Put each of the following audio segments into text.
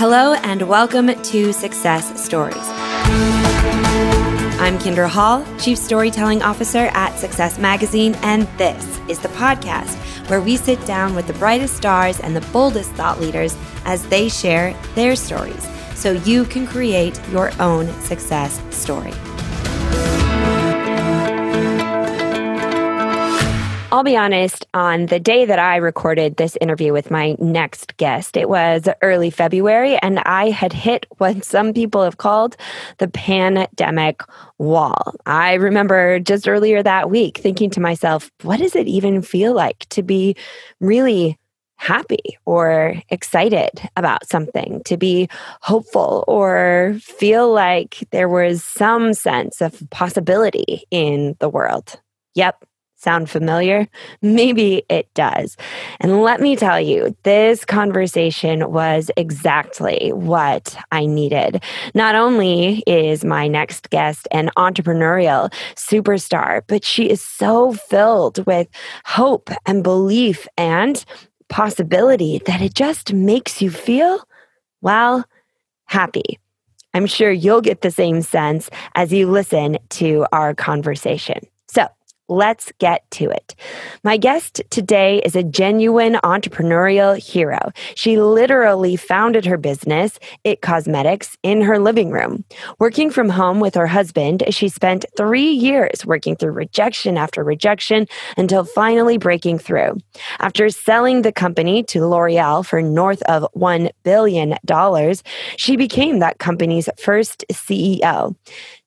Hello, and welcome to Success Stories. I'm Kindra Hall, Chief Storytelling Officer at Success Magazine, and this is the podcast where we sit down with the brightest stars and the boldest thought leaders as they share their stories so you can create your own success story. I'll be honest, on the day that I recorded this interview with my next guest, it was early February, and I had hit what some people have called the pandemic wall. I remember just earlier that week thinking to myself, what does it even feel like to be really happy or excited about something, to be hopeful or feel like there was some sense of possibility in the world? Yep, Sound familiar? Maybe it does. And let me tell you, this conversation was exactly what I needed. Not only is my next guest an entrepreneurial superstar, but she is so filled with hope and belief and possibility that it just makes you feel, well, happy. I'm sure you'll get the same sense as you listen to our conversation. Let's get to it. My guest today is a genuine entrepreneurial hero. She literally founded her business, IT Cosmetics, in her living room. Working from home with her husband, she spent three years working through rejection after rejection until finally breaking through. After selling the company to L'Oreal for north of $1 billion, she became that company's first CEO.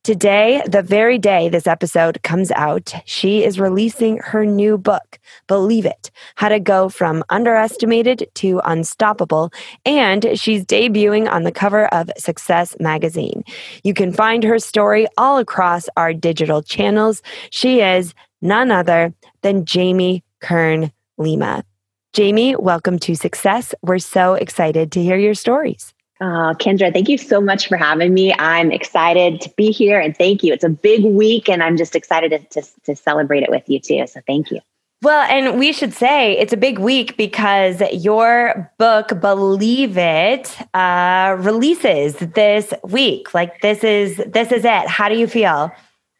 Today, the very day this episode comes out, she is releasing her new book, Believe It How to Go from Underestimated to Unstoppable. And she's debuting on the cover of Success Magazine. You can find her story all across our digital channels. She is none other than Jamie Kern Lima. Jamie, welcome to Success. We're so excited to hear your stories. Uh, Kindra, thank you so much for having me. I'm excited to be here and thank you. It's a big week and I'm just excited to, to, to celebrate it with you too. So thank you. Well, and we should say it's a big week because your book, Believe It, uh, releases this week. Like this is this is it. How do you feel?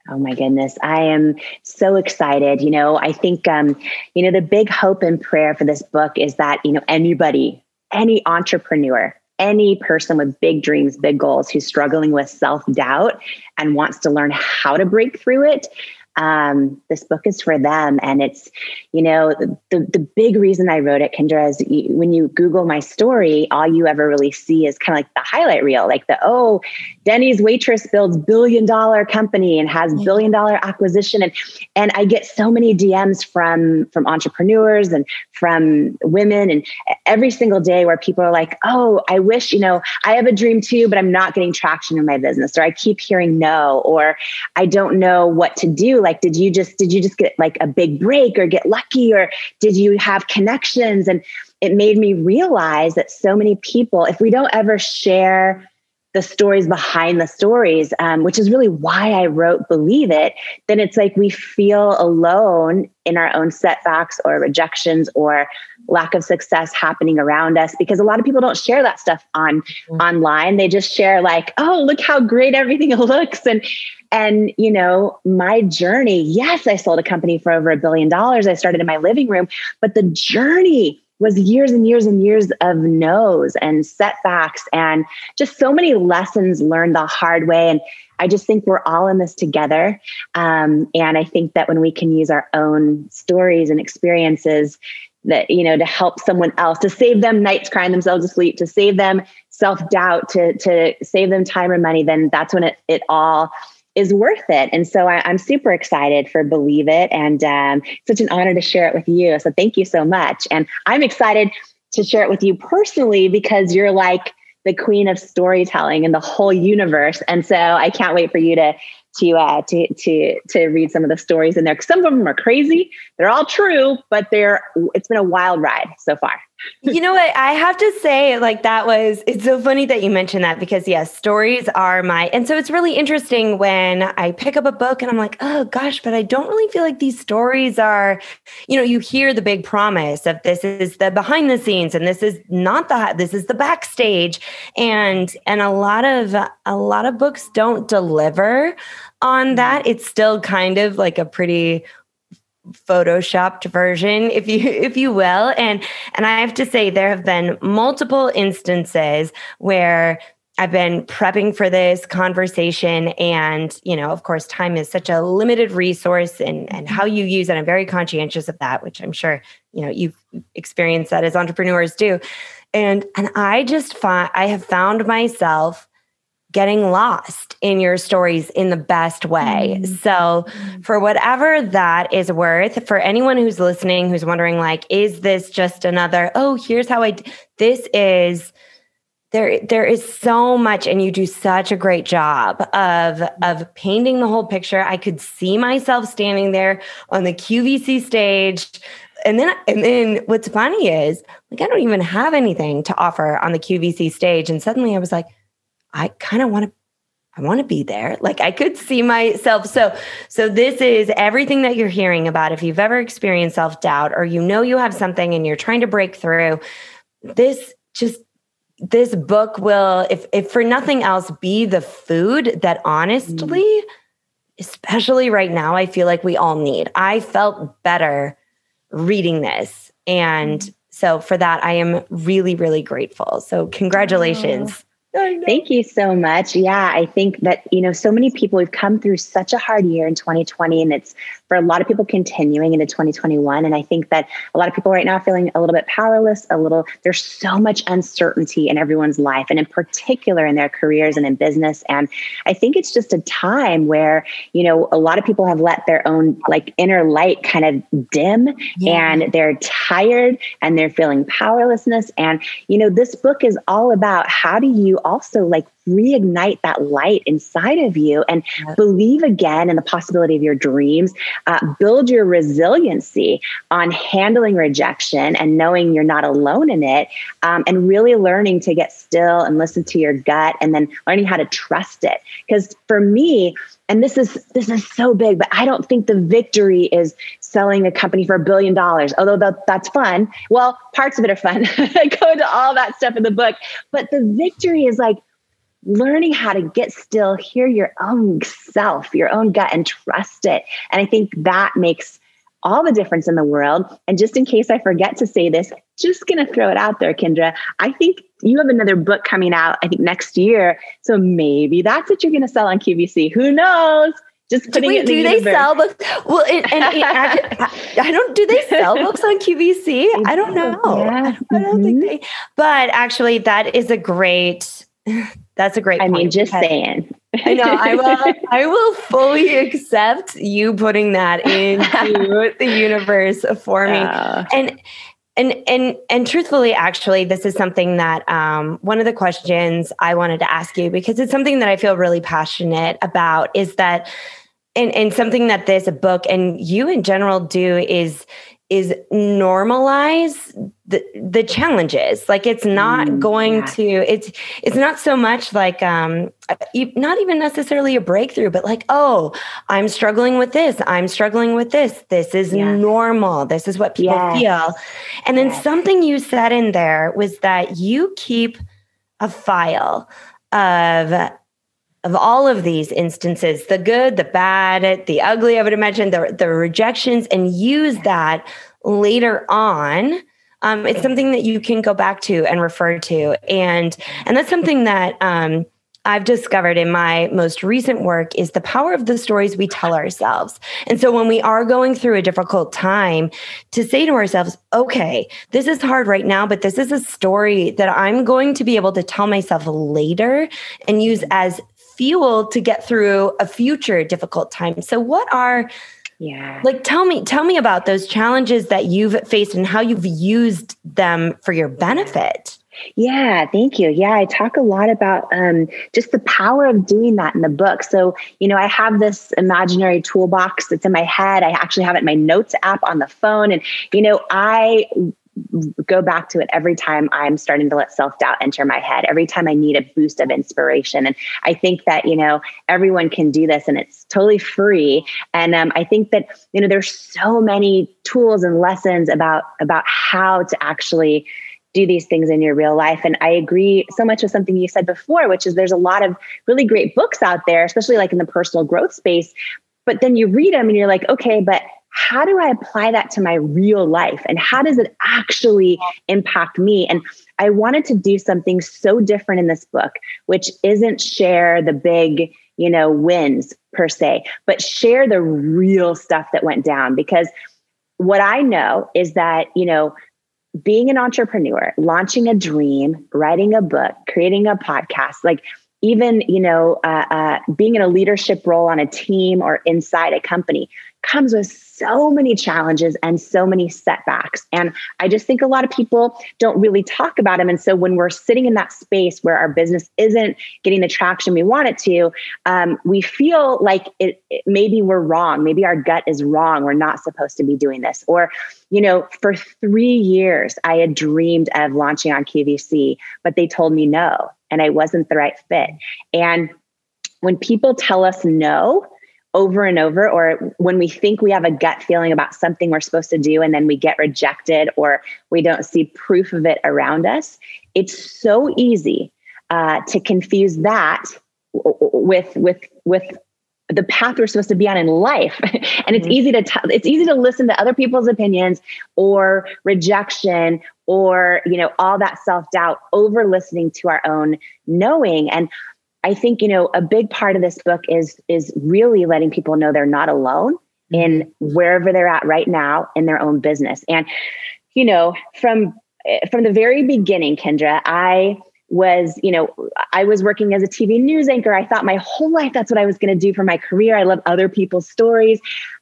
Oh my goodness. I am so excited. You know, I think um, you know, the big hope and prayer for this book is that, you know, anybody, any entrepreneur any person with big dreams, big goals who's struggling with self doubt and wants to learn how to break through it, um, this book is for them. And it's, you know, the, the big reason I wrote it, Kendra, is when you Google my story, all you ever really see is kind of like the highlight reel, like the, oh, Denny's waitress builds billion dollar company and has billion dollar acquisition. And, and I get so many DMs from, from entrepreneurs and from women and every single day where people are like, oh, I wish, you know, I have a dream too, but I'm not getting traction in my business, or I keep hearing no, or I don't know what to do like did you just did you just get like a big break or get lucky or did you have connections? And it made me realize that so many people if we don't ever share the stories behind the stories, um, which is really why I wrote Believe It, then it's like we feel alone in our own setbacks or rejections or lack of success happening around us because a lot of people don't share that stuff on mm-hmm. online. They just share like, oh, look how great everything looks. And and, you know, my journey, yes, I sold a company for over a billion dollars. I started in my living room, but the journey was years and years and years of no's and setbacks and just so many lessons learned the hard way. And I just think we're all in this together. Um, and I think that when we can use our own stories and experiences, that you know to help someone else to save them nights crying themselves to sleep to save them self-doubt to to save them time or money then that's when it, it all is worth it. And so I, am super excited for Believe It and um, such an honor to share it with you. So thank you so much. And I'm excited to share it with you personally because you're like the queen of storytelling in the whole universe. And so I can't wait for you to to uh, to to to read some of the stories in there. Some of them are crazy. They're all true, but they're it's been a wild ride so far. You know what? I have to say, like, that was, it's so funny that you mentioned that because, yes, stories are my, and so it's really interesting when I pick up a book and I'm like, oh gosh, but I don't really feel like these stories are, you know, you hear the big promise of this is the behind the scenes and this is not the, this is the backstage. And, and a lot of, a lot of books don't deliver on mm-hmm. that. It's still kind of like a pretty photoshopped version if you if you will. And and i have to say there have been multiple instances where I've been prepping for this conversation. And you know of course time is such a limited resource and and how you use it I'm very conscientious of that which I'm sure you know you've experienced that as entrepreneurs do. And and I just find I have found myself getting lost in your stories in the best way. Mm-hmm. So, for whatever that is worth, for anyone who's listening who's wondering like is this just another oh, here's how I d-? this is there there is so much and you do such a great job of of painting the whole picture. I could see myself standing there on the QVC stage and then and then what's funny is like I don't even have anything to offer on the QVC stage and suddenly I was like I kind of want to I want to be there. Like I could see myself. So so this is everything that you're hearing about if you've ever experienced self-doubt or you know you have something and you're trying to break through. This just this book will if if for nothing else be the food that honestly mm. especially right now I feel like we all need. I felt better reading this and mm. so for that I am really really grateful. So congratulations. Oh. Thank you so much. Yeah, I think that, you know, so many people, we've come through such a hard year in 2020, and it's for a lot of people continuing into 2021. And I think that a lot of people right now are feeling a little bit powerless, a little, there's so much uncertainty in everyone's life, and in particular in their careers and in business. And I think it's just a time where, you know, a lot of people have let their own like inner light kind of dim yeah. and they're tired and they're feeling powerlessness. And, you know, this book is all about how do you also like reignite that light inside of you and believe again in the possibility of your dreams. Uh, build your resiliency on handling rejection and knowing you're not alone in it, um, and really learning to get still and listen to your gut, and then learning how to trust it. Because for me, and this is this is so big but i don't think the victory is selling a company for a billion dollars although that, that's fun well parts of it are fun i go into all that stuff in the book but the victory is like learning how to get still, hear your own self, your own gut, and trust it. And I think that makes all the difference in the world. And just in case I forget to say this, just going to throw it out there, Kendra. I think you have another book coming out, I think next year. So maybe that's what you're going to sell on QVC. Who knows? Just putting Wait, it in do the they universe. sell books? Well, and, and it, I don't. Do they sell books on QVC? I don't know. Yeah. I don't mm-hmm. think they. But actually, that is a great that's a great. I mean, just saying. I know. I will. I will fully accept you putting that into the universe for me. Uh, and and and and truthfully, actually, this is something that um, one of the questions I wanted to ask you because it's something that I feel really passionate about. Is that and and something that this book and you in general do is is normalize the the challenges like it's not mm, going yeah. to it's it's not so much like um not even necessarily a breakthrough but like oh i'm struggling with this i'm struggling with this this is yes. normal this is what people yes. feel and then yes. something you said in there was that you keep a file of of all of these instances the good the bad the ugly i would imagine the, the rejections and use that later on um, it's something that you can go back to and refer to and and that's something that um, I've discovered in my most recent work is the power of the stories we tell ourselves. And so when we are going through a difficult time, to say to ourselves, okay, this is hard right now, but this is a story that I'm going to be able to tell myself later and use as fuel to get through a future difficult time. So, what are yeah. Like tell me tell me about those challenges that you've faced and how you've used them for your benefit. Yeah, thank you. Yeah, I talk a lot about um, just the power of doing that in the book. So, you know, I have this imaginary toolbox that's in my head. I actually have it in my notes app on the phone. And, you know, I go back to it every time I'm starting to let self doubt enter my head, every time I need a boost of inspiration. And I think that, you know, everyone can do this and it's totally free. And um, I think that, you know, there's so many tools and lessons about, about how to actually do these things in your real life. And I agree so much with something you said before, which is there's a lot of really great books out there, especially like in the personal growth space. But then you read them and you're like, okay, but how do I apply that to my real life? And how does it actually impact me? And I wanted to do something so different in this book, which isn't share the big, you know, wins per se, but share the real stuff that went down. Because what I know is that, you know, being an entrepreneur, launching a dream, writing a book, creating a podcast, like even you know uh, uh, being in a leadership role on a team or inside a company comes with so many challenges and so many setbacks. And i just think a lot of people don't really talk about them. And so when we're sitting in that space where our business isn't getting the traction we want it to um, we feel like it, it, maybe we're wrong. Maybe our gut is wrong. We're not supposed to be doing this. Or you know for three years i had dreamed of launching on qvc but they told me no and I wasn't the right fit. And when people tell us no over and over, or when we think we have a gut feeling about something we're supposed to do and then we get rejected or we don't see proof of it around us, it's so easy uh, to confuse that with with with the path we're supposed to be on in life and it's mm-hmm. easy to t- it's easy to listen to other people's opinions or rejection or you know all that self-doubt over listening to our own knowing and i think you know a big part of this book is is really letting people know they're not alone mm-hmm. in wherever they're at right now in their own business and you know from eh, from the very beginning kendra i was, you know, I was working as a TV news anchor. I thought my whole life that's what I was going to do for my career. I love other people's stories.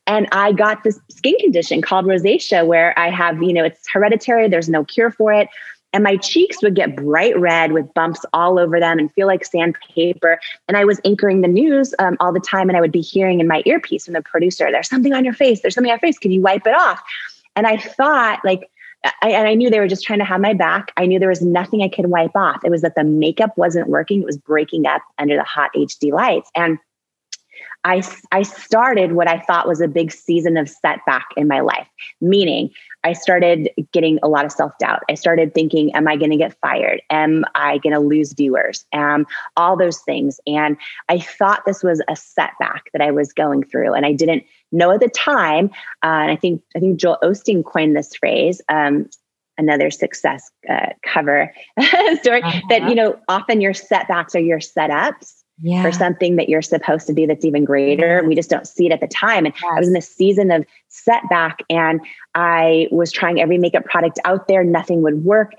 And I got this skin condition called rosacea, where I have, you know, it's hereditary, there's no cure for it. And my cheeks would get bright red with bumps all over them and feel like sandpaper. And I was anchoring the news um, all the time, and I would be hearing in my earpiece from the producer, There's something on your face. There's something on your face. Can you wipe it off? And I thought, like, I, and I knew they were just trying to have my back. I knew there was nothing I could wipe off. It was that the makeup wasn't working. It was breaking up under the hot HD lights. And I, I started what I thought was a big season of setback in my life, meaning I started getting a lot of self doubt. I started thinking, am I going to get fired? Am I going to lose viewers? Um, all those things. And I thought this was a setback that I was going through. And I didn't know at the time. Uh, and I think, I think Joel Osteen coined this phrase. Um, another success uh, cover story uh-huh. that you know often your setbacks are your setups yeah. for something that you're supposed to do that's even greater. We just don't see it at the time. And. I was in this season of setback and I was trying every makeup product out there, nothing would work.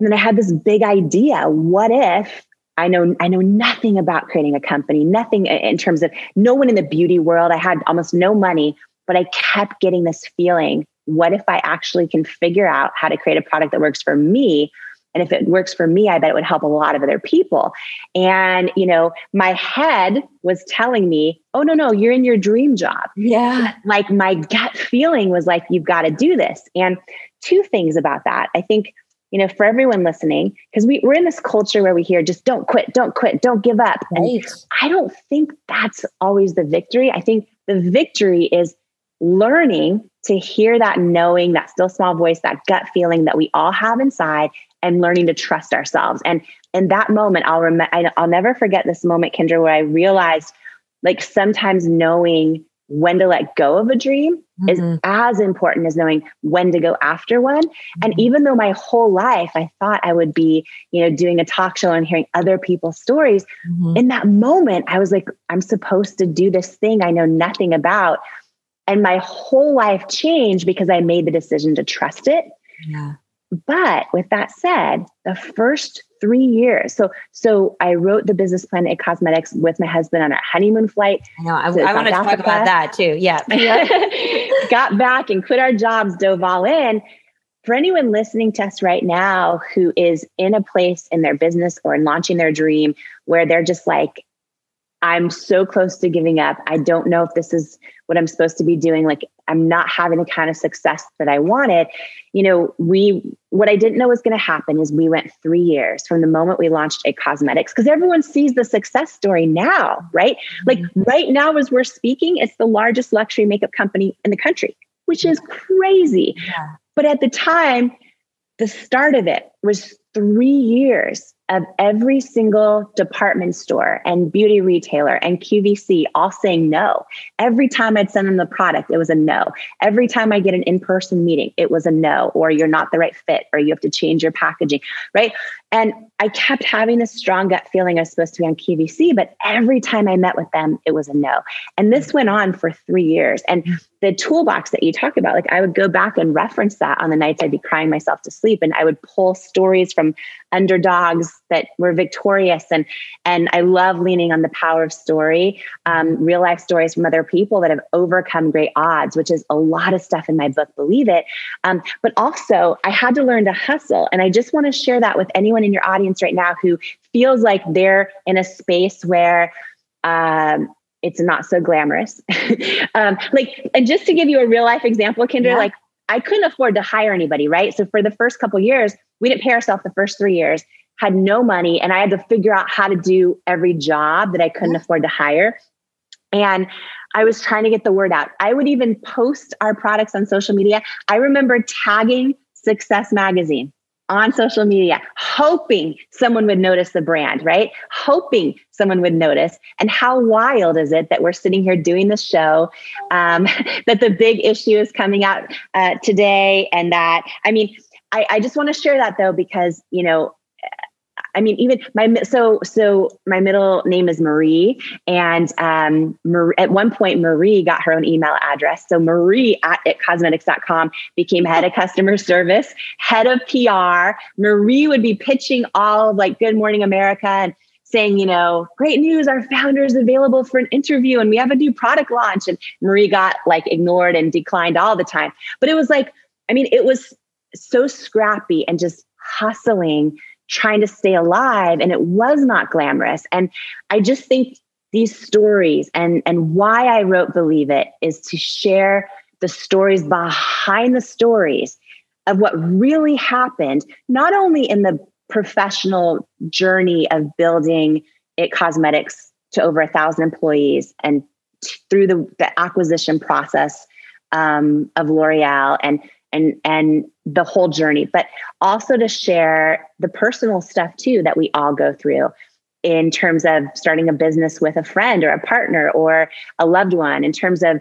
And then I had this big idea. What if I know I know nothing about creating a company, nothing in terms of no one in the beauty world. I had almost no money, but I kept getting this feeling, what if I actually can figure out how to create a product that works for me and if it works for me, I bet it would help a lot of other people. And, you know, my head was telling me, oh, no, no, you're in your dream job. Yeah. Like my gut feeling was like, you've got to do this. And two things about that. I think, you know, for everyone listening, because we, we're in this culture where we hear just don't quit, don't quit, don't give up. Right. I don't think that's always the victory. I think the victory is learning to hear that knowing, that still small voice, that gut feeling that we all have inside, and learning to trust ourselves. And in that moment, I'll remember, I'll never forget this moment, Kendra, where I realized like sometimes knowing when to let go of a dream mm-hmm. is as important as knowing when to go after one. Mm-hmm. And even though my whole life I thought I would be, you know, doing a talk show and hearing other people's stories, mm-hmm. in that moment I was like, I'm supposed to do this thing I know nothing about. And my whole life changed because I made the decision to trust it. Yeah. But with that said, the first three years. So so I wrote the business plan IT Cosmetics with my husband on our honeymoon flight. I know. I, I want to talk about that too. Yeah. Got back and quit our jobs, dove all in. For anyone listening to us right now who is in a place in their business or in launching their dream where they're just like, I'm so close to giving up. I don't know if this is what I'm supposed to be doing. Like, I'm not having the kind of success that I wanted. You know, we, what I didn't know was going to happen is we went three years from the moment we launched IT Cosmetics, because everyone sees the success story now, right? Mm-hmm. Like, right now, as we're speaking, it's the largest luxury makeup company in the country, which is crazy. Yeah. But at the time, the start of it was three years of every single department store and beauty retailer and QVC all saying no. Every time I'd send them the product, it was a no. Every time I get an in person meeting, it was a no, or you're not the right fit, or you have to change your packaging, right? And I kept having this strong gut feeling I was supposed to be on QVC, but every time I met with them, it was a no. And this went on for three years. And the toolbox that you talk about, like I would go back and reference that on the nights I'd be crying myself to sleep, and I would pull stories from underdogs that were victorious and and i love leaning on the power of story um, real life stories from other people that have overcome great odds which is a lot of stuff in my book believe it um, but also i had to learn to hustle and i just want to share that with anyone in your audience right now who feels like they're in a space where um, it's not so glamorous um, like and just to give you a real life example kendra yeah. like I couldn't afford to hire anybody, right? So for the first couple years, we didn't pay ourselves the first three years, had no money, and I had to figure out how to do every job that I couldn't afford to hire. And I was trying to get the word out. I would even post our products on social media. I remember tagging Success Magazine on social media, hoping someone would notice the brand, right? Hoping someone would notice. And how wild is it that we're sitting here doing the show, um, that the big issue is coming out uh, today, and that, I mean, I, I just want to share that though, because, you know, I mean, even my so so my middle name is Marie, and um, Marie, at one point Marie got her own email address. So Marie at itcosmetics.com became head of customer service, head of PR. Marie would be pitching all of like Good Morning America and saying, you know, great news, our founder is available for an interview and we have a new product launch. And Marie got like ignored and declined all the time. But it was like, I mean, it was so scrappy and just hustling, trying to stay alive. And it was not glamorous. And I just think these stories and, and why I wrote Believe It is to share the stories behind the stories of what really happened, not only in the professional journey of building IT Cosmetics to over a thousand employees and through the, the acquisition process um, of L'Oreal and and and the whole journey but also to share the personal stuff too that we all go through in terms of starting a business with a friend or a partner or a loved one in terms of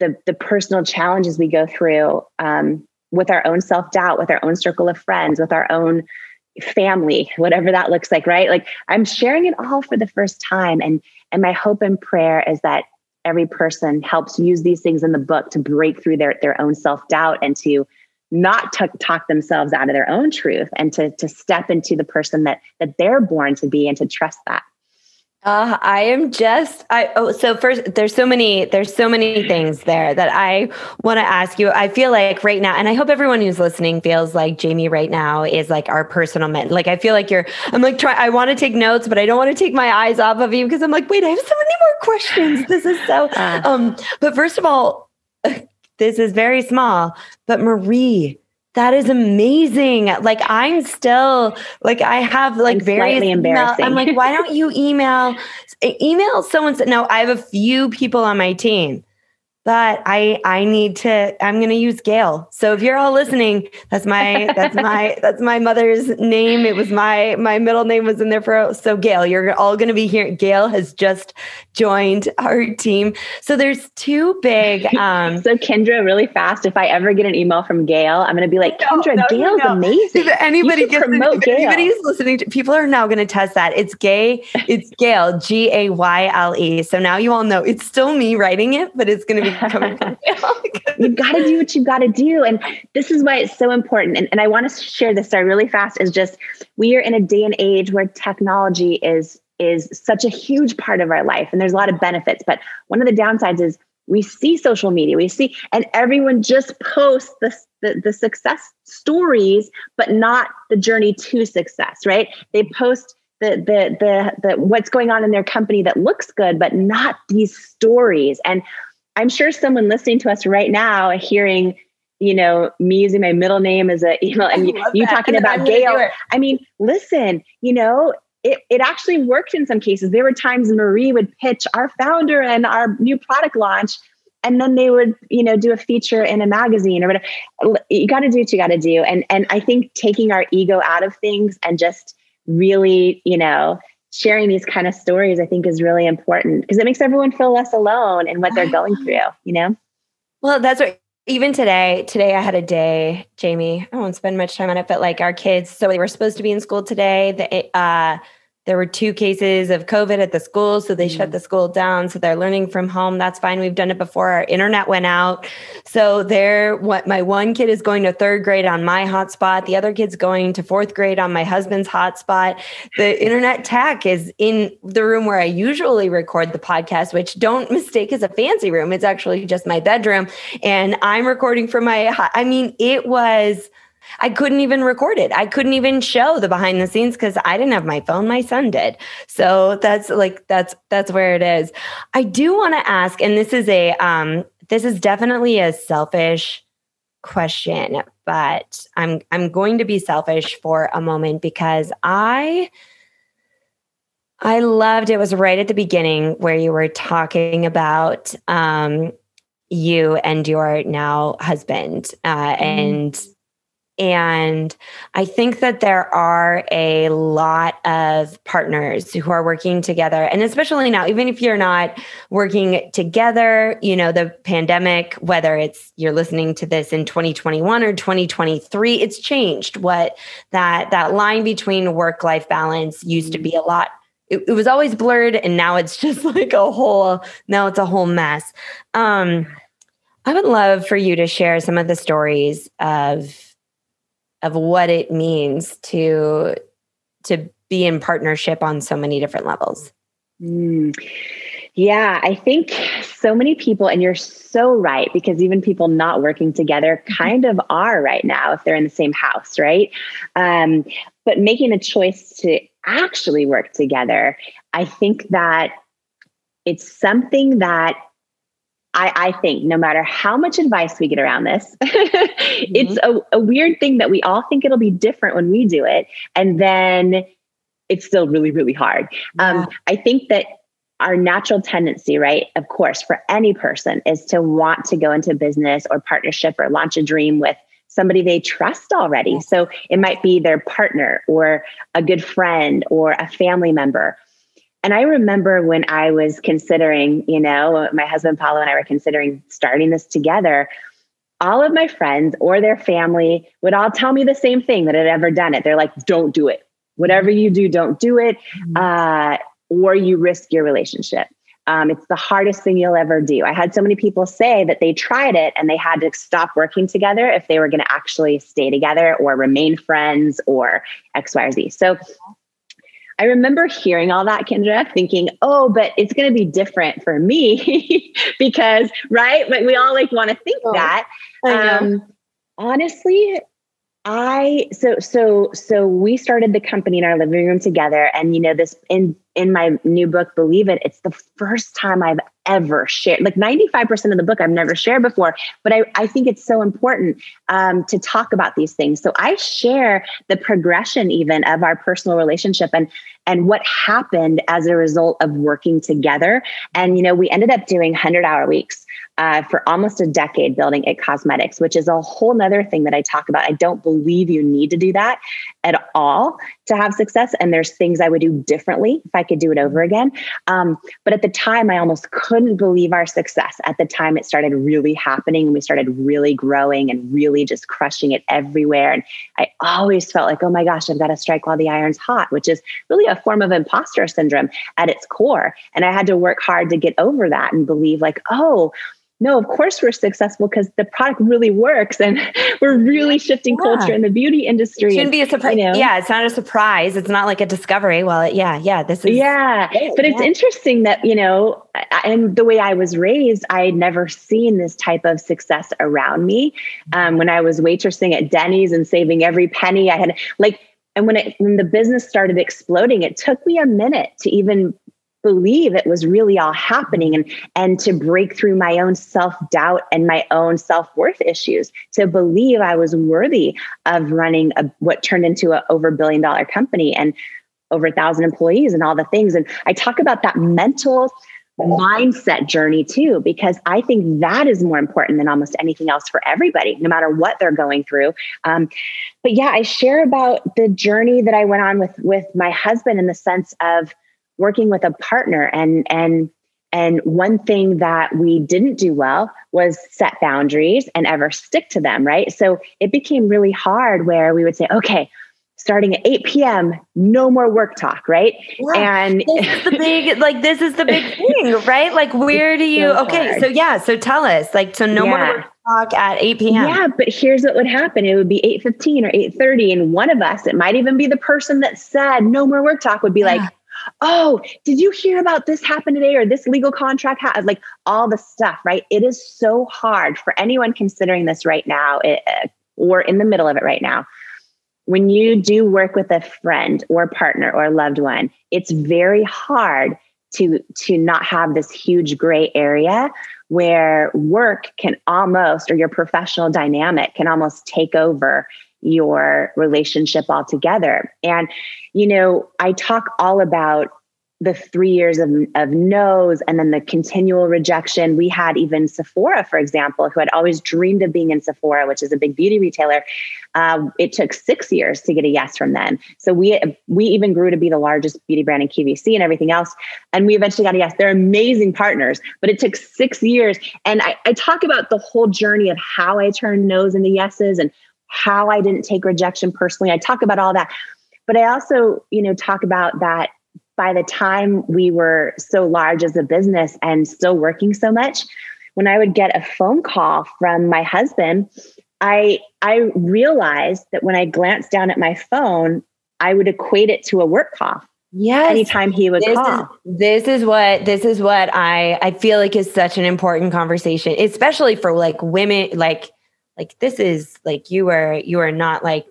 the the personal challenges we go through um, with our own self-doubt with our own circle of friends with our own family whatever that looks like right? Like i'm sharing it all for the first time and and my hope and prayer is that every person helps use these things in the book to break through their, their own self-doubt and to not t- talk themselves out of their own truth and to, to step into the person that that they're born to be and to trust that uh, I am just I oh so first there's so many there's so many things there that I want to ask you. I feel like right now and I hope everyone who's listening feels like Jamie right now is like our personal man. Like I feel like you're I'm like try I want to take notes but I don't want to take my eyes off of you because I'm like wait, I have so many more questions. This is so uh, um but first of all this is very small, but Marie that is amazing. Like I'm still like I have like I'm various embarrassing. I'm like, why don't you email email someone? No, I have a few people on my team but I I need to I'm going to use Gayle. So if you're all listening, that's my that's my that's my mother's name. It was my my middle name was in there for so Gayle. You're all going to be here. Gayle has just joined our team. So there's two big. Um, so Kendra, really fast. If I ever get an email from Gayle, I'm going to be like, Kendra, no, Gayle's no. amazing. If anybody gets promote Gayle. anybody's listening, to, people are now going to test that. It's gay. It's Gayle. G A Y L E. So now you all know it's still me writing it, but it's going to be You've got to do what you've got to do. And this is why it's so important. And, and I want to share this story really fast is just we are in a day and age where technology is is such a huge part of our life. And there's a lot of benefits. But one of the downsides is we see social media, we see, and everyone just posts the, the, the success stories, but not the journey to success, right? They post the, the the the what's going on in their company that looks good, but not these stories. And I'm sure someone listening to us right now, hearing you know, me using my middle name as an email and you, you talking about Gayle. I mean, listen, you know, it, it actually worked in some cases. There were times Marie would pitch our founder and our new product launch, and then they would, you know, do a feature in a magazine or whatever. You got to do what you got to do. And and I think taking our ego out of things and just really, you know, sharing these kind of stories, I think is really important because it makes everyone feel less alone in what they're going through, you know? Well, that's what even today, today I had a day, Jamie. I won't spend much time on it, but like our kids, so they were supposed to be in school today. The, uh, there were two cases of COVID at the school, so they mm. shut the school down. So they're learning from home. That's fine. We've done it before. Our internet went out. So there, what my one kid is going to third grade on my hotspot. The other kid's going to fourth grade on my husband's hotspot. The internet tech is in the room where I usually record the podcast, which don't mistake as a fancy room. It's actually just my bedroom. And I'm recording from my, I mean, it was I couldn't even record it. I couldn't even show the behind the scenes because I didn't have my phone. My son did. So that's like that's that's where it is. I do want to ask, and this is a um, this is definitely a selfish question, but I'm I'm going to be selfish for a moment because I I loved it was right at the beginning where you were talking about um, you and your now husband uh, mm. and and I think that there are a lot of partners who are working together. And especially now, even if you're not working together, you know, the pandemic, whether it's you're listening to this in 2021 or 2023, it's changed what that that line between work-life balance used to be a lot. It, it was always blurred and now it's just like a whole now it's a whole mess. Um I would love for you to share some of the stories of of what it means to to be in partnership on so many different levels. Mm. Yeah, I think so many people, and you're so right, because even people not working together mm-hmm. kind of are right now if they're in the same house, right? Um, but making a choice to actually work together, I think that it's something that I, I, think no matter how much advice we get around this, mm-hmm. it's a, a, weird thing that we all think it'll be different when we do it. And then it's still really, really hard. Um, yeah. Um, I think that our natural tendency, right, of course, for any person is to want to go into business or partnership or launch a dream with somebody they trust already. So it might be their partner or a good friend or a family member and I remember when I was considering, you know, my husband Paulo and I were considering starting this together, all of my friends or their family would all tell me the same thing that had ever done it. They're like, don't do it. Whatever you do, don't do it, mm-hmm. uh, or you risk your relationship. Um, it's the hardest thing you'll ever do. I had so many people say that they tried it and they had to stop working together if they were going to actually stay together or remain friends or X, Y, or Z. So I remember hearing all that, Kendra, thinking, oh, but it's going to be different for me because, right? But we all like want to think oh, that. Um, honestly, I so so so we started the company in our living room together, and you know this in in my new book, believe it, it's the first time I've ever shared. Like ninety five percent of the book I've never shared before, but I I think it's so important um, to talk about these things. So I share the progression even of our personal relationship and and what happened as a result of working together. And you know we ended up doing hundred hour weeks uh, for almost a decade building IT Cosmetics which is a whole nother thing that i talk about. I don't believe you need to do that at all to have success and there's things i would do differently if i could do it over again. Um, but at the time i almost couldn't believe our success. At the time it started really happening and we started really growing and really just crushing it everywhere. And i always felt like oh my gosh i've got to strike while the iron's hot which is really a form of imposter syndrome at its core. And i had to work hard to get over that and believe like oh no, of course we're successful because the product really works and we're really shifting yeah. culture in the beauty industry. It shouldn't be a surprise. You know? Yeah, it's not a surprise. It's not like a discovery. Well, yeah, yeah, this is. Yeah, but it's interesting that, you know, and the way I was raised, I had never seen this type of success around me. Um, when I was waitressing at Denny's and saving every penny, I had like, and when it when the business started exploding, it took me a minute to even believe it was really all happening and and to break through my own self-doubt and my own self-worth issues to believe i was worthy of running a, what turned into a over billion dollar company and over a thousand employees and all the things and i talk about that mental mindset journey too, because I think that is more important than almost anything else for everybody, no matter what they're going through. Um, but yeah, I share about the journey that I went on with with my husband in the sense of working with a partner and and and one thing that we didn't do well was set boundaries and ever stick to them, right? So it became really hard where we would say, okay, starting at 8 p.m. No more work talk, right? Yeah. And this is the big, like, this is the big thing, right? Like, where do you, so okay, so yeah, so tell us, like, so no yeah. more work talk at 8 p.m. Yeah, but here's what would happen. It would be 8.15 or 8.30. And one of us, it might even be the person that said no more work talk would be yeah. like, oh, did you hear about this happen today or this legal contract? Ha-? Like all the stuff, right? It is so hard for anyone considering this right now it, uh, or in the middle of it right now when you do work with a friend or partner or loved one, it's very hard to to not have this huge gray area where work can almost or your professional dynamic can almost take over your relationship altogether. And you know, I talk all about the three years of, of no's and then the continual rejection. We had even Sephora, for example, who had always dreamed of being in Sephora, which is a big beauty retailer. Um, it took six years to get a yes from them. So we we even grew to be the largest beauty brand in QVC and everything else. And we eventually got a yes. They're amazing partners, but it took six years. And I, I talk about the whole journey of how I turned no's into yeses and how I didn't take rejection personally. I talk about all that. But I also, you know, talk about that by the time we were so large as a business and still working so much, when I would get a phone call from my husband, I I realized that when I glanced down at my phone, I would equate it to a work call. Yes. Anytime he would this call. Is, this is what this is what I I feel like is such an important conversation, especially for like women like like this is like you are you are not like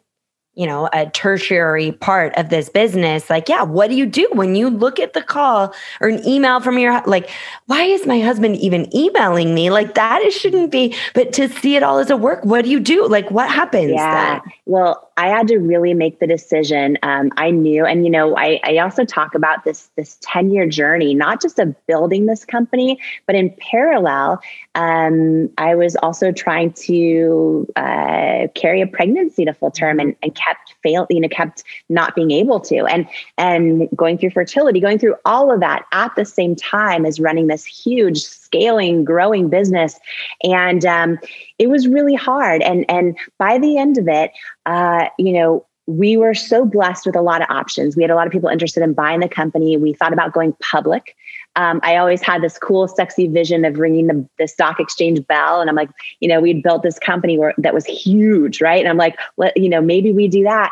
you know a tertiary part of this business. Like yeah what do you do when you look at the call or an email from your like why is my husband even emailing me? Like that it shouldn't be but to see it all as a work what do you do? Like what happens yeah. then? well i had to really make the decision. Um, i knew and you know I, I also talk about this this 10 year journey not just of building this company but in parallel um, i was also trying to uh, carry a pregnancy to full term and, and kept failing, you know, kept not being able to, and and going through fertility, going through all of that at the same time as running this huge, scaling, growing business, and um, it was really hard. And and by the end of it, uh, you know, we were so blessed with a lot of options. We had a lot of people interested in buying the company. We thought about going public. Um, I always had this cool, sexy vision of ringing the, the stock exchange bell. And I'm like, you know, we'd built this company where, that was huge, right? And I'm like, let, you know, maybe we do that.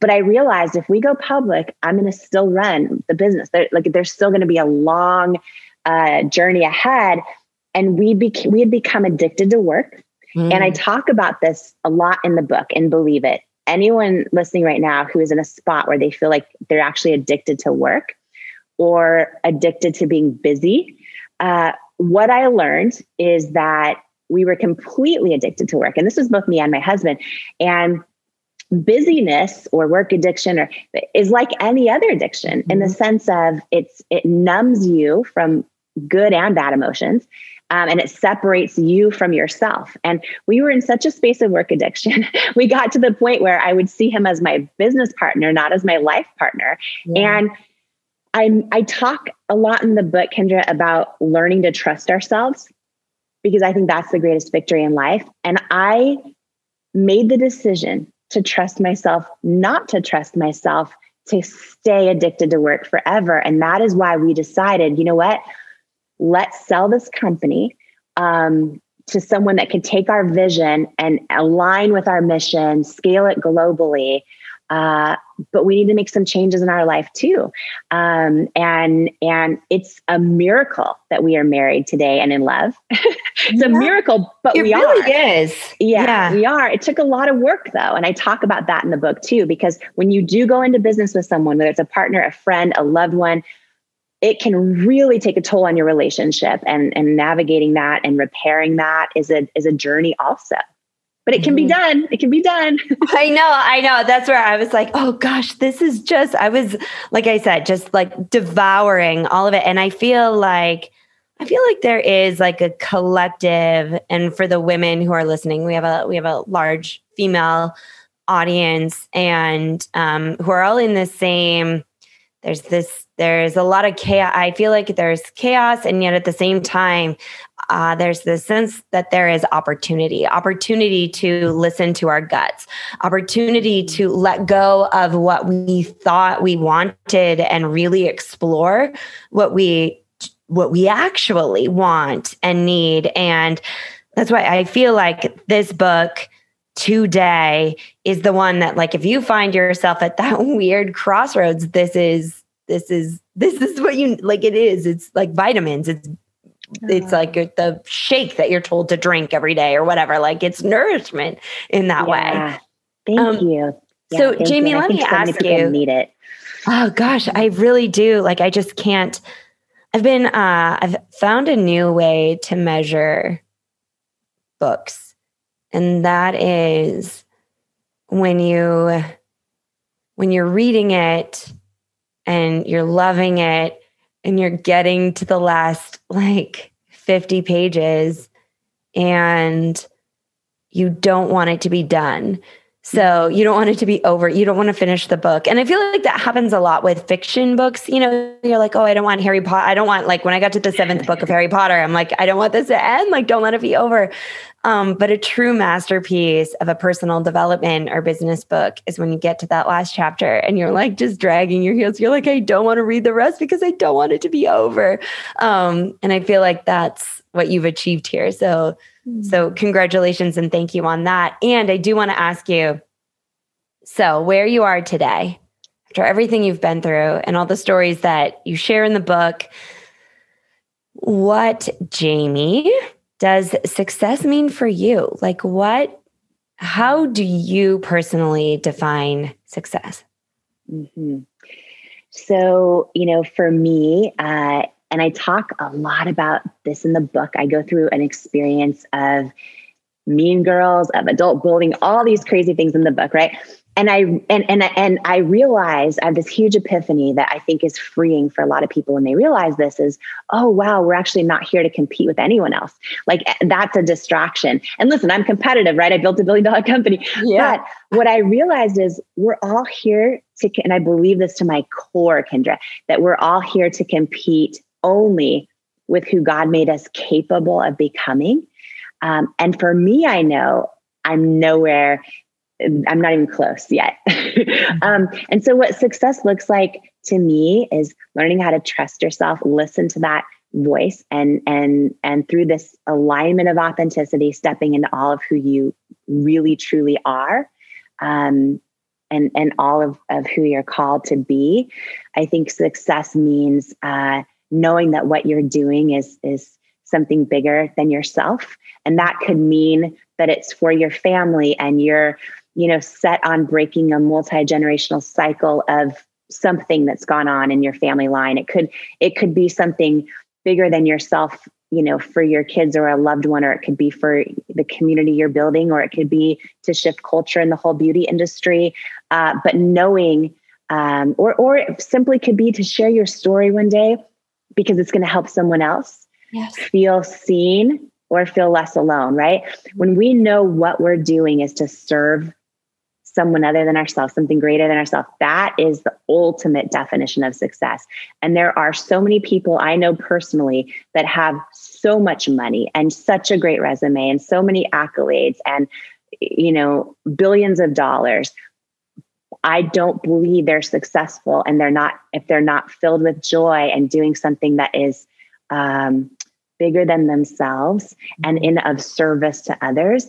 But I realized if we go public, I'm going to still run the business. Like, there's still going to be a long uh, journey ahead. And we bec- we had become addicted to work. Mm. And I talk about this a lot in the book and believe it. Anyone listening right now who is in a spot where they feel like they're actually addicted to work, or addicted to being busy. Uh, what I learned is that we were completely addicted to work. And this was both me and my husband. And busyness or work addiction or is like any other addiction mm-hmm. in the mm-hmm. sense of it's it numbs you from good and bad emotions um, and it separates you from yourself. And we were in such a space of work addiction. we got to the point where I would see him as my business partner, not as my life partner. Yeah. And I I talk a lot in the book, Kendra, about learning to trust ourselves because I think that's the greatest victory in life. And I made the decision to trust myself, not to trust myself, to stay addicted to work forever. And that is why we decided, you know what? Let's sell this company um, to someone that can take our vision and align with our mission, scale it globally, uh, but we need to make some changes in our life too. Um, and and it's a miracle that we are married today and in love. it's yeah. a miracle, but we are. it we really are. is. Yeah, yeah, we are. It took a lot of work though, and I talk about that in the book too, because when you do go into business with someone, whether it's a partner, a friend, a loved one, it can really take a toll on your relationship and and navigating that and repairing that is a is a journey also but it can be mm-hmm. done. It can be done. I know, I know. That's where I was like, oh gosh, this is just, I was, like I said, just like devouring all of it. And I feel like, I feel like there is like a collective, and for the women who are listening, we have a we have a large female audience, and um, who are all in the same. There's this. There's a lot of chaos. I feel like there's chaos, and yet at the same time, uh, there's this sense that there is opportunity, opportunity to listen to our guts, opportunity to let go of what we thought we wanted and really explore what we what we actually want and need. And that's why I feel like this book today is the one that like if you find yourself at that weird crossroads, this is this is this is what you like it is. It's like vitamins. It's it's like the shake that you're told to drink every day or whatever. Like it's nourishment in that yeah. way. Thank um, you. Yeah, so Jamie, you. let me ask you. Need it. Oh gosh, I really do. Like I just can't. I've been. Uh, I've found a new way to measure books, and that is when you when you're reading it and you're loving it and you're getting to the last like 50 pages and you don't want it to be done. So you don't want it to be over. You don't want to finish the book. And I feel like that happens a lot with fiction books. You know, you're like, oh, I don't want Harry Potter. I don't want like when I got to the seventh book of Harry Potter, I'm like, I don't want this to end. Like, don't let it be over. Um, but a true masterpiece of a personal development or business book is when you get to that last chapter and you're like just dragging your heels. You're like, I don't want to read the rest because I don't want it to be over. Um, and I feel like that's what you've achieved here. So, mm-hmm. so congratulations and thank you on that. And I do want to ask you, so where you are today, after everything you've been through and all the stories that you share in the book, what Jamie does success mean for you? Like, what, how do you personally define success? Mm-hmm. So, you know, for me, uh, and I talk a lot about this in the book, I go through an experience of mean girls, of adult bullying, all these crazy things in the book, right? and I and and and I realized I have this huge epiphany that I think is freeing for a lot of people when they realize this is oh wow we're actually not here to compete with anyone else. Like eh, that's a distraction. And listen I'm competitive right? I built a billion dollar company. Yeah. but what I realized is we're all here to and I believe this to my core Kendra, that we're all here to compete only with who God made us capable of becoming um, and for me I know I'm nowhere I'm not even close yet. um, and so, what success looks like to me is learning how to trust yourself, listen to that voice, and and and through this alignment of authenticity, stepping into all of who you really truly are, um, and and all of of who you're called to be. I think success means uh, knowing that what you're doing is is something bigger than yourself, and that could mean that it's for your family and you're you know, set on breaking a multi-generational cycle of something that's gone on in your family line. It could it could be something bigger than yourself, you know, for your kids or a loved one, or it could be for the community you're building, or it could be to shift culture in the whole beauty industry. Uh, but knowing, um, or or it simply could be to share your story one day because it's going to help someone else yes. feel seen or feel less alone. Right? When we know what we're doing is to serve someone other than ourselves, something greater than ourselves. That is the ultimate definition of success. And there are so many people I know personally that have so much money and such a great resume and so many accolades and you know billions of dollars I don't believe they're successful and they're not if they're not filled with joy and doing something that is um, bigger than themselves and in of service to others.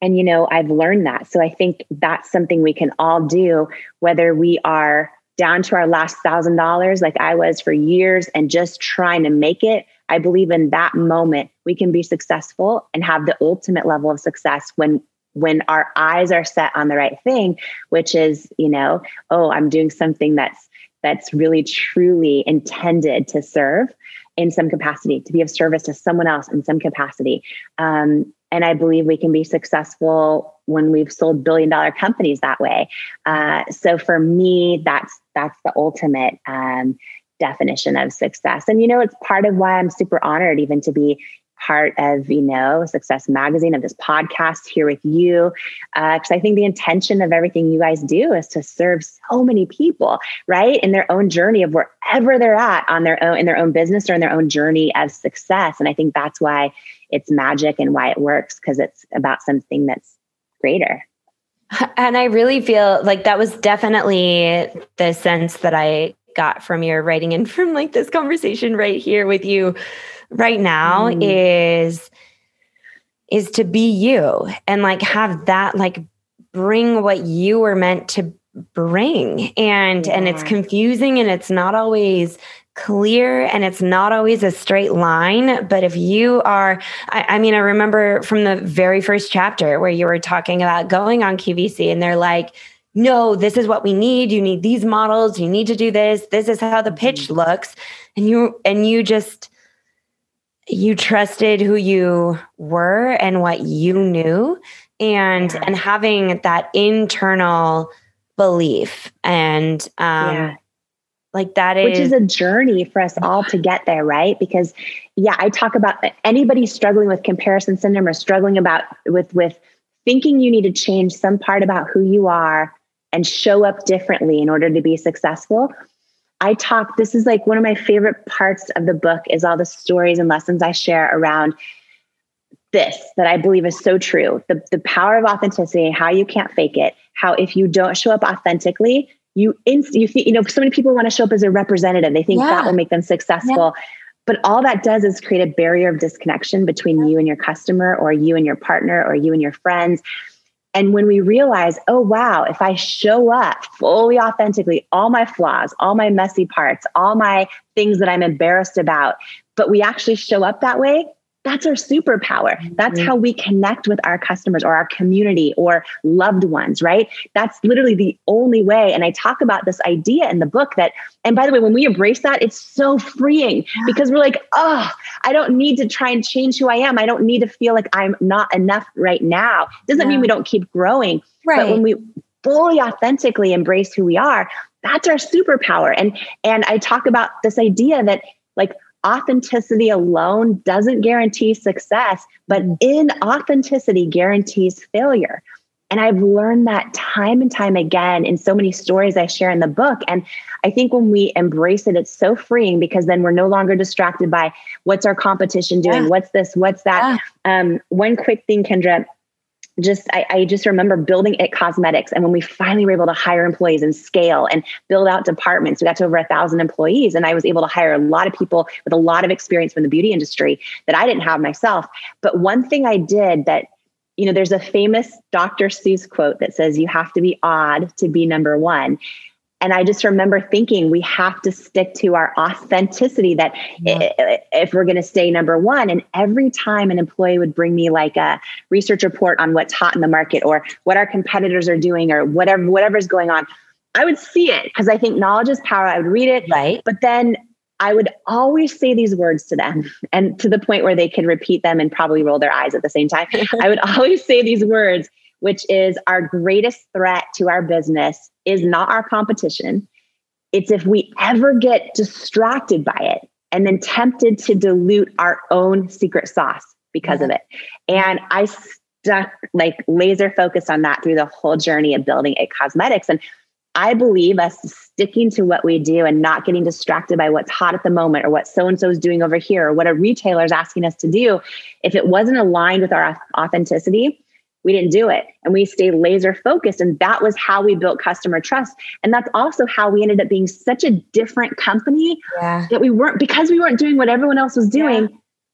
And you know i've learned that. So i think that's something we can all do whether we are down to our last thousand dollars like i was for years and just trying to make it. I believe in that moment we can be successful and have the ultimate level of success when when our eyes are set on the right thing which is you know oh i'm doing something that's that's really truly intended to serve in some capacity to be of service to someone else in some capacity um, and I believe we can be successful when we've sold billion dollar companies that way. Uh, so for me, that's that's the ultimate um, definition of success. And you know, it's part of why I'm super honored even to be part of you know success magazine of this podcast here with you because uh, i think the intention of everything you guys do is to serve so many people right in their own journey of wherever they're at on their own in their own business or in their own journey of success and i think that's why it's magic and why it works because it's about something that's greater. And I really feel like that was definitely the sense that I got from your writing and from like this conversation right here with you right now mm. is is to be you and like have that like bring what you were meant to bring and yeah. and it's confusing and it's not always clear and it's not always a straight line. But if you are, I, I, mean, I remember from the very first chapter where you were talking about going on QVC and they're like, no, this is what we need. You need these models. You need to do this. This is how the pitch mm-hmm. looks. And you, and you just, you trusted who you were and what you knew and yeah. and having that internal belief and um yeah like that is which is a journey for us all to get there, right? Because yeah, I talk about anybody struggling with comparison syndrome or struggling about with with thinking you need to change some part about who you are and show up differently in order to be successful. I talk this is like one of my favorite parts of the book is all the stories and lessons I share around this that I believe is so true. The the power of authenticity, how you can't fake it, how if you don't show up authentically, you inst- you you know so many people want to show up as a representative they think yeah. that will make them successful yeah. but all that does is create a barrier of disconnection between you and your customer or you and your partner or you and your friends and when we realize oh wow if i show up fully authentically all my flaws all my messy parts all my things that i'm embarrassed about but we actually show up that way that's our superpower. That's how we connect with our customers or our community or loved ones, right? That's literally the only way. And I talk about this idea in the book that, and by the way, when we embrace that, it's so freeing because we're like, oh, I don't need to try and change who I am. I don't need to feel like I'm not enough right now. Doesn't yeah. mean we don't keep growing. Right. But when we fully authentically embrace who we are, that's our superpower. And and I talk about this idea that like authenticity alone doesn't guarantee success, but inauthenticity guarantees failure. And I've learned that time and time again in so many stories I share in the book. And I think when we embrace it, it's so freeing because then we're no longer distracted by what's our competition doing? Yeah. What's this? What's that? Yeah. Um, one quick thing, Kendra, just I, I, just remember building IT Cosmetics. And when we finally were able to hire employees and scale and build out departments we got to over a thousand employees. And i was able to hire a lot of people with a lot of experience from the beauty industry that i didn't have myself. But one thing i did that you know there's a famous dr seuss quote that says you have to be odd to be number one and I just remember thinking we have to stick to our authenticity that yeah. if we're going to stay number one. And every time an employee would bring me like a research report on what's hot in the market or what our competitors are doing or whatever, whatever's going on, I would see it because I think knowledge is power. I would read it. Right. But then I would always say these words to them and to the point where they could repeat them and probably roll their eyes at the same time. I would always say these words which is our greatest threat to our business is not our competition. It's if we ever get distracted by it and then tempted to dilute our own secret sauce because of it. And I stuck like laser focused on that through the whole journey of building IT Cosmetics. And I believe us sticking to what we do and not getting distracted by what's hot at the moment or what so and so is doing over here or what a retailer is asking us to do, if it wasn't aligned with our authenticity, we didn't do it and we stayed laser focused and that was how we built customer trust and that's also how we ended up being such a different company yeah. that we weren't because we weren't doing what everyone else was doing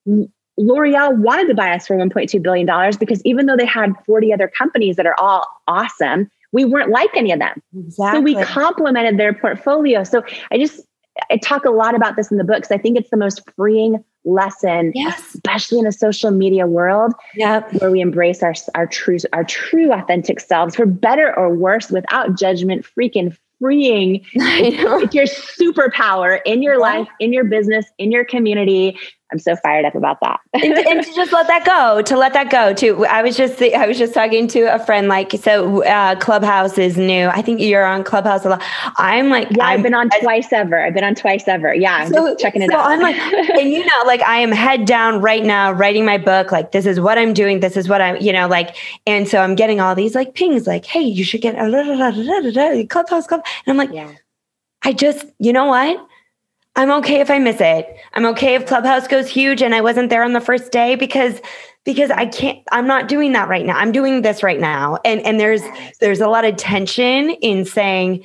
yeah. L'Oreal wanted to buy us for $1.2 billion because even though they had 40 other companies that are all awesome, we weren't like any of them. Exactly. So we complemented their portfolio. So I just, I talk a lot about this in the books. I think it's the most freeing lesson, yes. especially in a social media world, yep. where we embrace our our true our true authentic selves for better or worse, without judgment, freaking freeing. It's your superpower in your life, in your business, in your community. I'm so fired up about that. and, and, to just let that go, to let that go too. I was just, I was just talking to a friend, like, so uh, Clubhouse is new. I think you're on Clubhouse a lot. I'm like, yeah, i have been on I, twice ever. I've been on twice ever. Yeah. So, I'm checking it so out. I'm like, and you know, like I am head down right now, writing my book. Like, this is what I'm doing. This is what I'm, you know, like, and so I'm getting all these like pings, like, hey, you should get a Clubhouse, Club. And I'm like, yeah. I just, you know what? I'm okay if I miss it. I'm okay if Clubhouse goes huge and I wasn't there on the first day because because I can't I'm not doing that right now. I'm doing this right now. And and there's there's a lot of tension in saying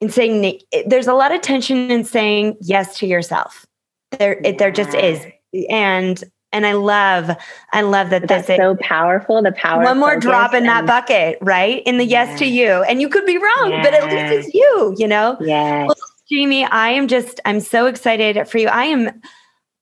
in saying there's a lot of tension in saying yes to yourself. There it, there just is. And and I love, I love that That's this so powerful. The power. One more drop in that bucket, right? In the yes, yes to you, and you could be wrong, yes. but at least it's you. You know. Yes. Well, Jamie, I am just, I'm so excited for you. I am,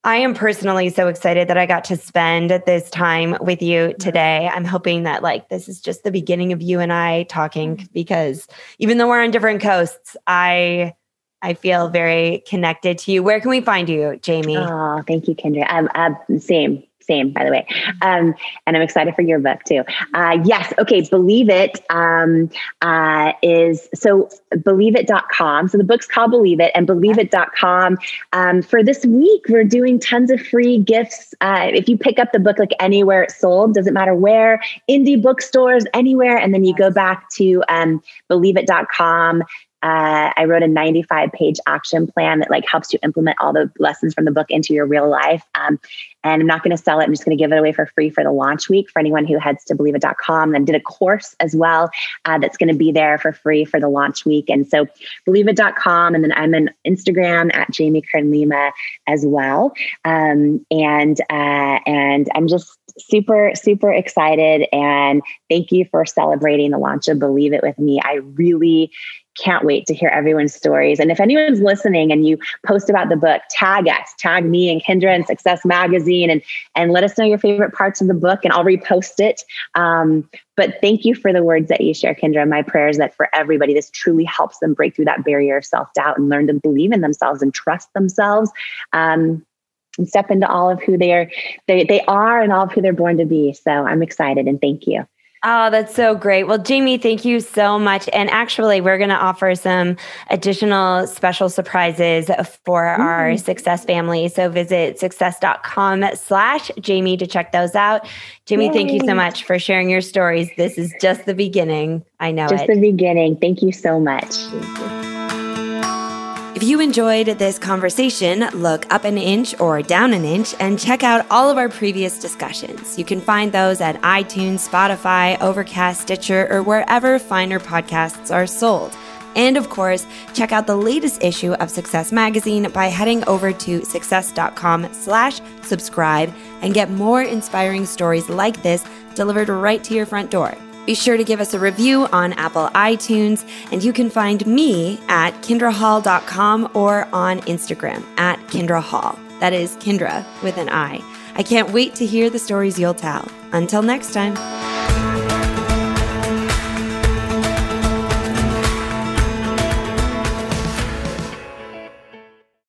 I am personally so excited that I got to spend this time with you today. I'm hoping that like this is just the beginning of you and I talking because even though we're on different coasts, I I feel very connected to you. Where can we find you, Jamie? Oh, thank you, Kendra. Um, uh, same same, by the way. Um, and I'm excited for your book too. Uh, yes. Okay. Believe It um, uh, is so believe.it.com. So the book's called Believe It and believe.it.com. Um, for this week, we're doing tons of free gifts. Uh, if you pick up the book like anywhere it's sold, doesn't matter where, indie bookstores, anywhere. And then you go back to um, believe.it.com uh, I wrote a 95 page action plan that like helps you implement all the lessons from the book into your real life. Um, and I'm not going to sell it. I'm just going to give it away for free for the launch week for anyone who heads to believeit.com. And did a course as well uh, that's going to be there for free for the launch week. And so believeit.com. And then I'm on Instagram at Jamie Kern Lima as well. Um, and uh, and I'm just super super excited and thank you for celebrating the launch of Believe It with me. I really can't wait to hear everyone's stories. And if anyone's listening and you post about the book, tag us, tag me and Kendra and Success Magazine, and and let us know your favorite parts of the book, and I'll repost it. Um, but thank you for the words that you share, Kendra. My prayer is that for everybody, this truly helps them break through that barrier of self doubt and learn to believe in themselves and trust themselves. Um, and step into all of who they are they, they are and all of who they're born to be so i'm excited and thank you Oh, that's so great. Well, Jamie, thank you so much. And actually, we're going to offer some additional special surprises for mm-hmm. our success family. So visit success.com slash Jamie to check those out. Jamie, Yay. thank you so much for sharing your stories. This is just the beginning. I know just it. the beginning. Thank you so much. If you enjoyed this conversation, look up an inch or down an inch and check out all of our previous discussions. You can find those at iTunes, Spotify, Overcast, Stitcher, or wherever finer podcasts are sold. And of course, check out the latest issue of Success Magazine by heading over to success.com slash subscribe and get more inspiring stories like this delivered right to your front door. Be sure to give us a review on Apple iTunes, and you can find me at kendrahall.com or on Instagram at kendrahall. That is Kendra with an I. I can't wait to hear the stories you'll tell. Until next time.